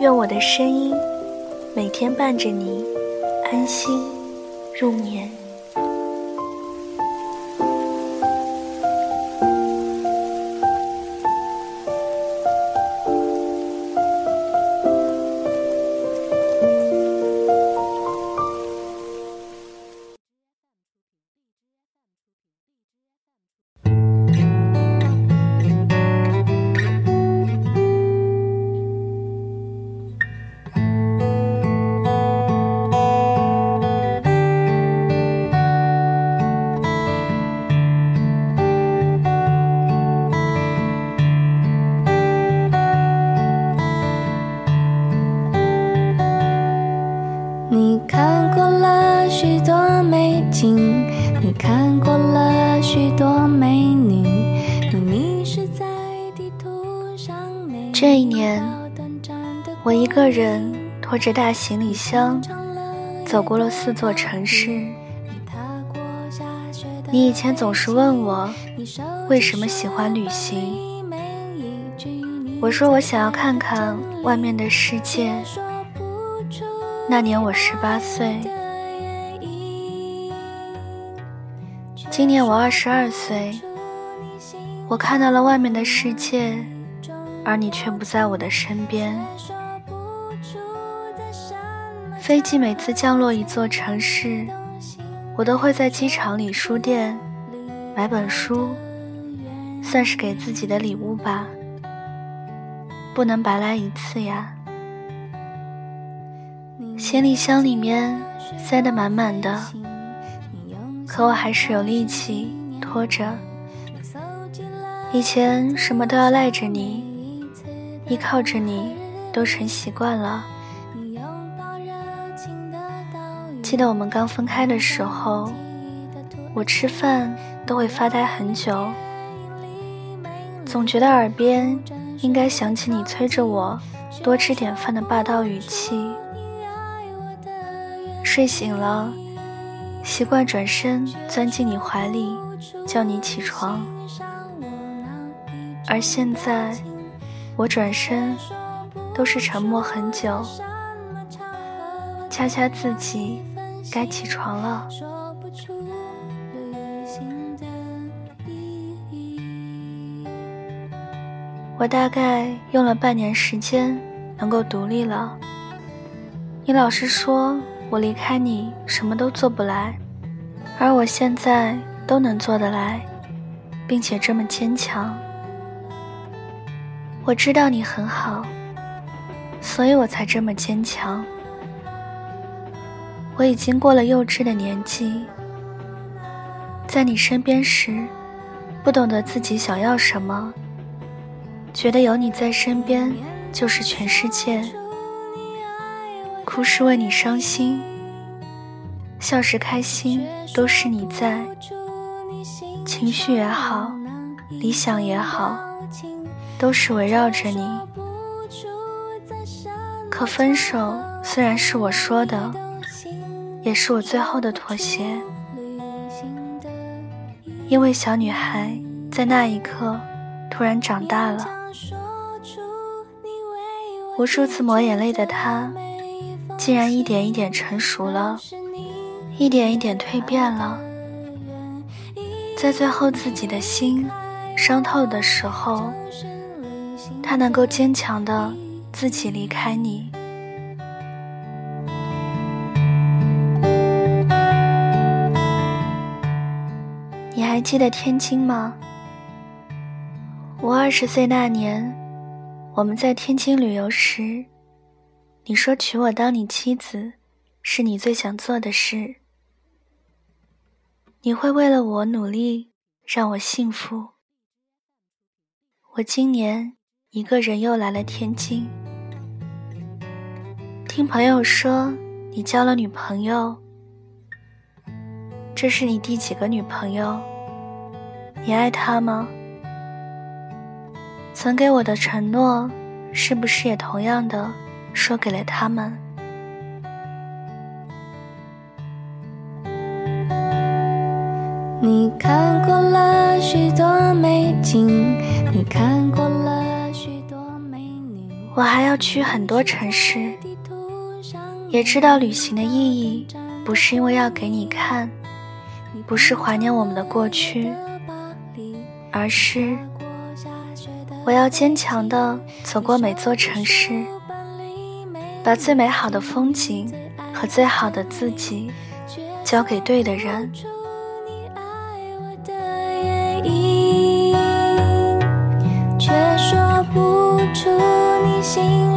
愿我的声音每天伴着你安心入眠。一个人拖着大行李箱，走过了四座城市。你以前总是问我为什么喜欢旅行，我说我想要看看外面的世界。那年我十八岁，今年我二十二岁，我看到了外面的世界。而你却不在我的身边。飞机每次降落一座城市，我都会在机场里书店买本书，算是给自己的礼物吧。不能白来一次呀！行李箱里面塞得满满的，可我还是有力气拖着。以前什么都要赖着你。依靠着你都成习惯了。记得我们刚分开的时候，我吃饭都会发呆很久，总觉得耳边应该响起你催着我多吃点饭的霸道语气。睡醒了，习惯转身钻进你怀里，叫你起床，而现在。我转身，都是沉默很久，掐掐自己，该起床了。我大概用了半年时间，能够独立了。你老是说我离开你什么都做不来，而我现在都能做得来，并且这么坚强。我知道你很好，所以我才这么坚强。我已经过了幼稚的年纪，在你身边时，不懂得自己想要什么，觉得有你在身边就是全世界。哭是为你伤心，笑时开心，都是你在。情绪也好，理想也好。都是围绕着你，可分手虽然是我说的，也是我最后的妥协，因为小女孩在那一刻突然长大了，无数次抹眼泪的她，竟然一点一点成熟了，一点一点蜕变了，在最后自己的心伤透的时候。他能够坚强的自己离开你。还记得天津吗？我二十岁那年，我们在天津旅游时，你说娶我当你妻子，是你最想做的事。你会为了我努力，让我幸福。我今年。一个人又来了天津，听朋友说你交了女朋友，这是你第几个女朋友？你爱他吗？曾给我的承诺，是不是也同样的说给了他们？你看过了许多美景，你看过了许多美女。我还要去很多城市，也知道旅行的意义，不是因为要给你看，不是怀念我们的过去，而是我要坚强的走过每座城市，把最美好的风景和最好的自己交给对的人。欣赏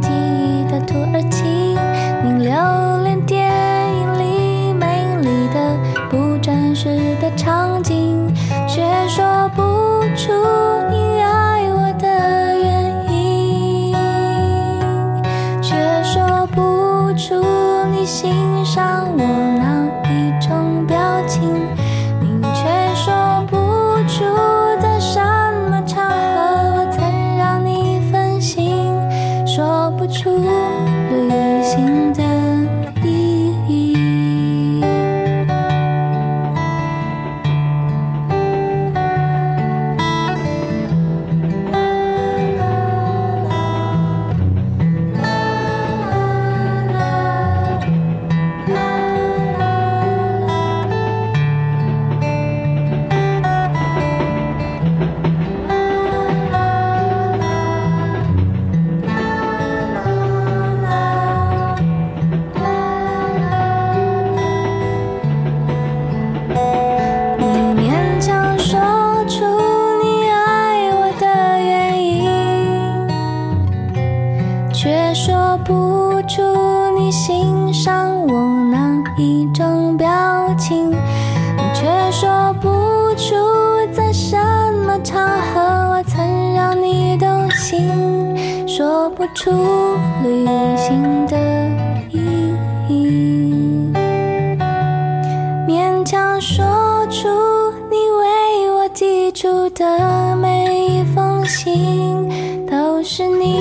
记忆的土耳其，你留恋电影里美丽的不真实的场景，却说不出心说不出旅行的意义，勉强说出你为我寄出的每一封信，都是你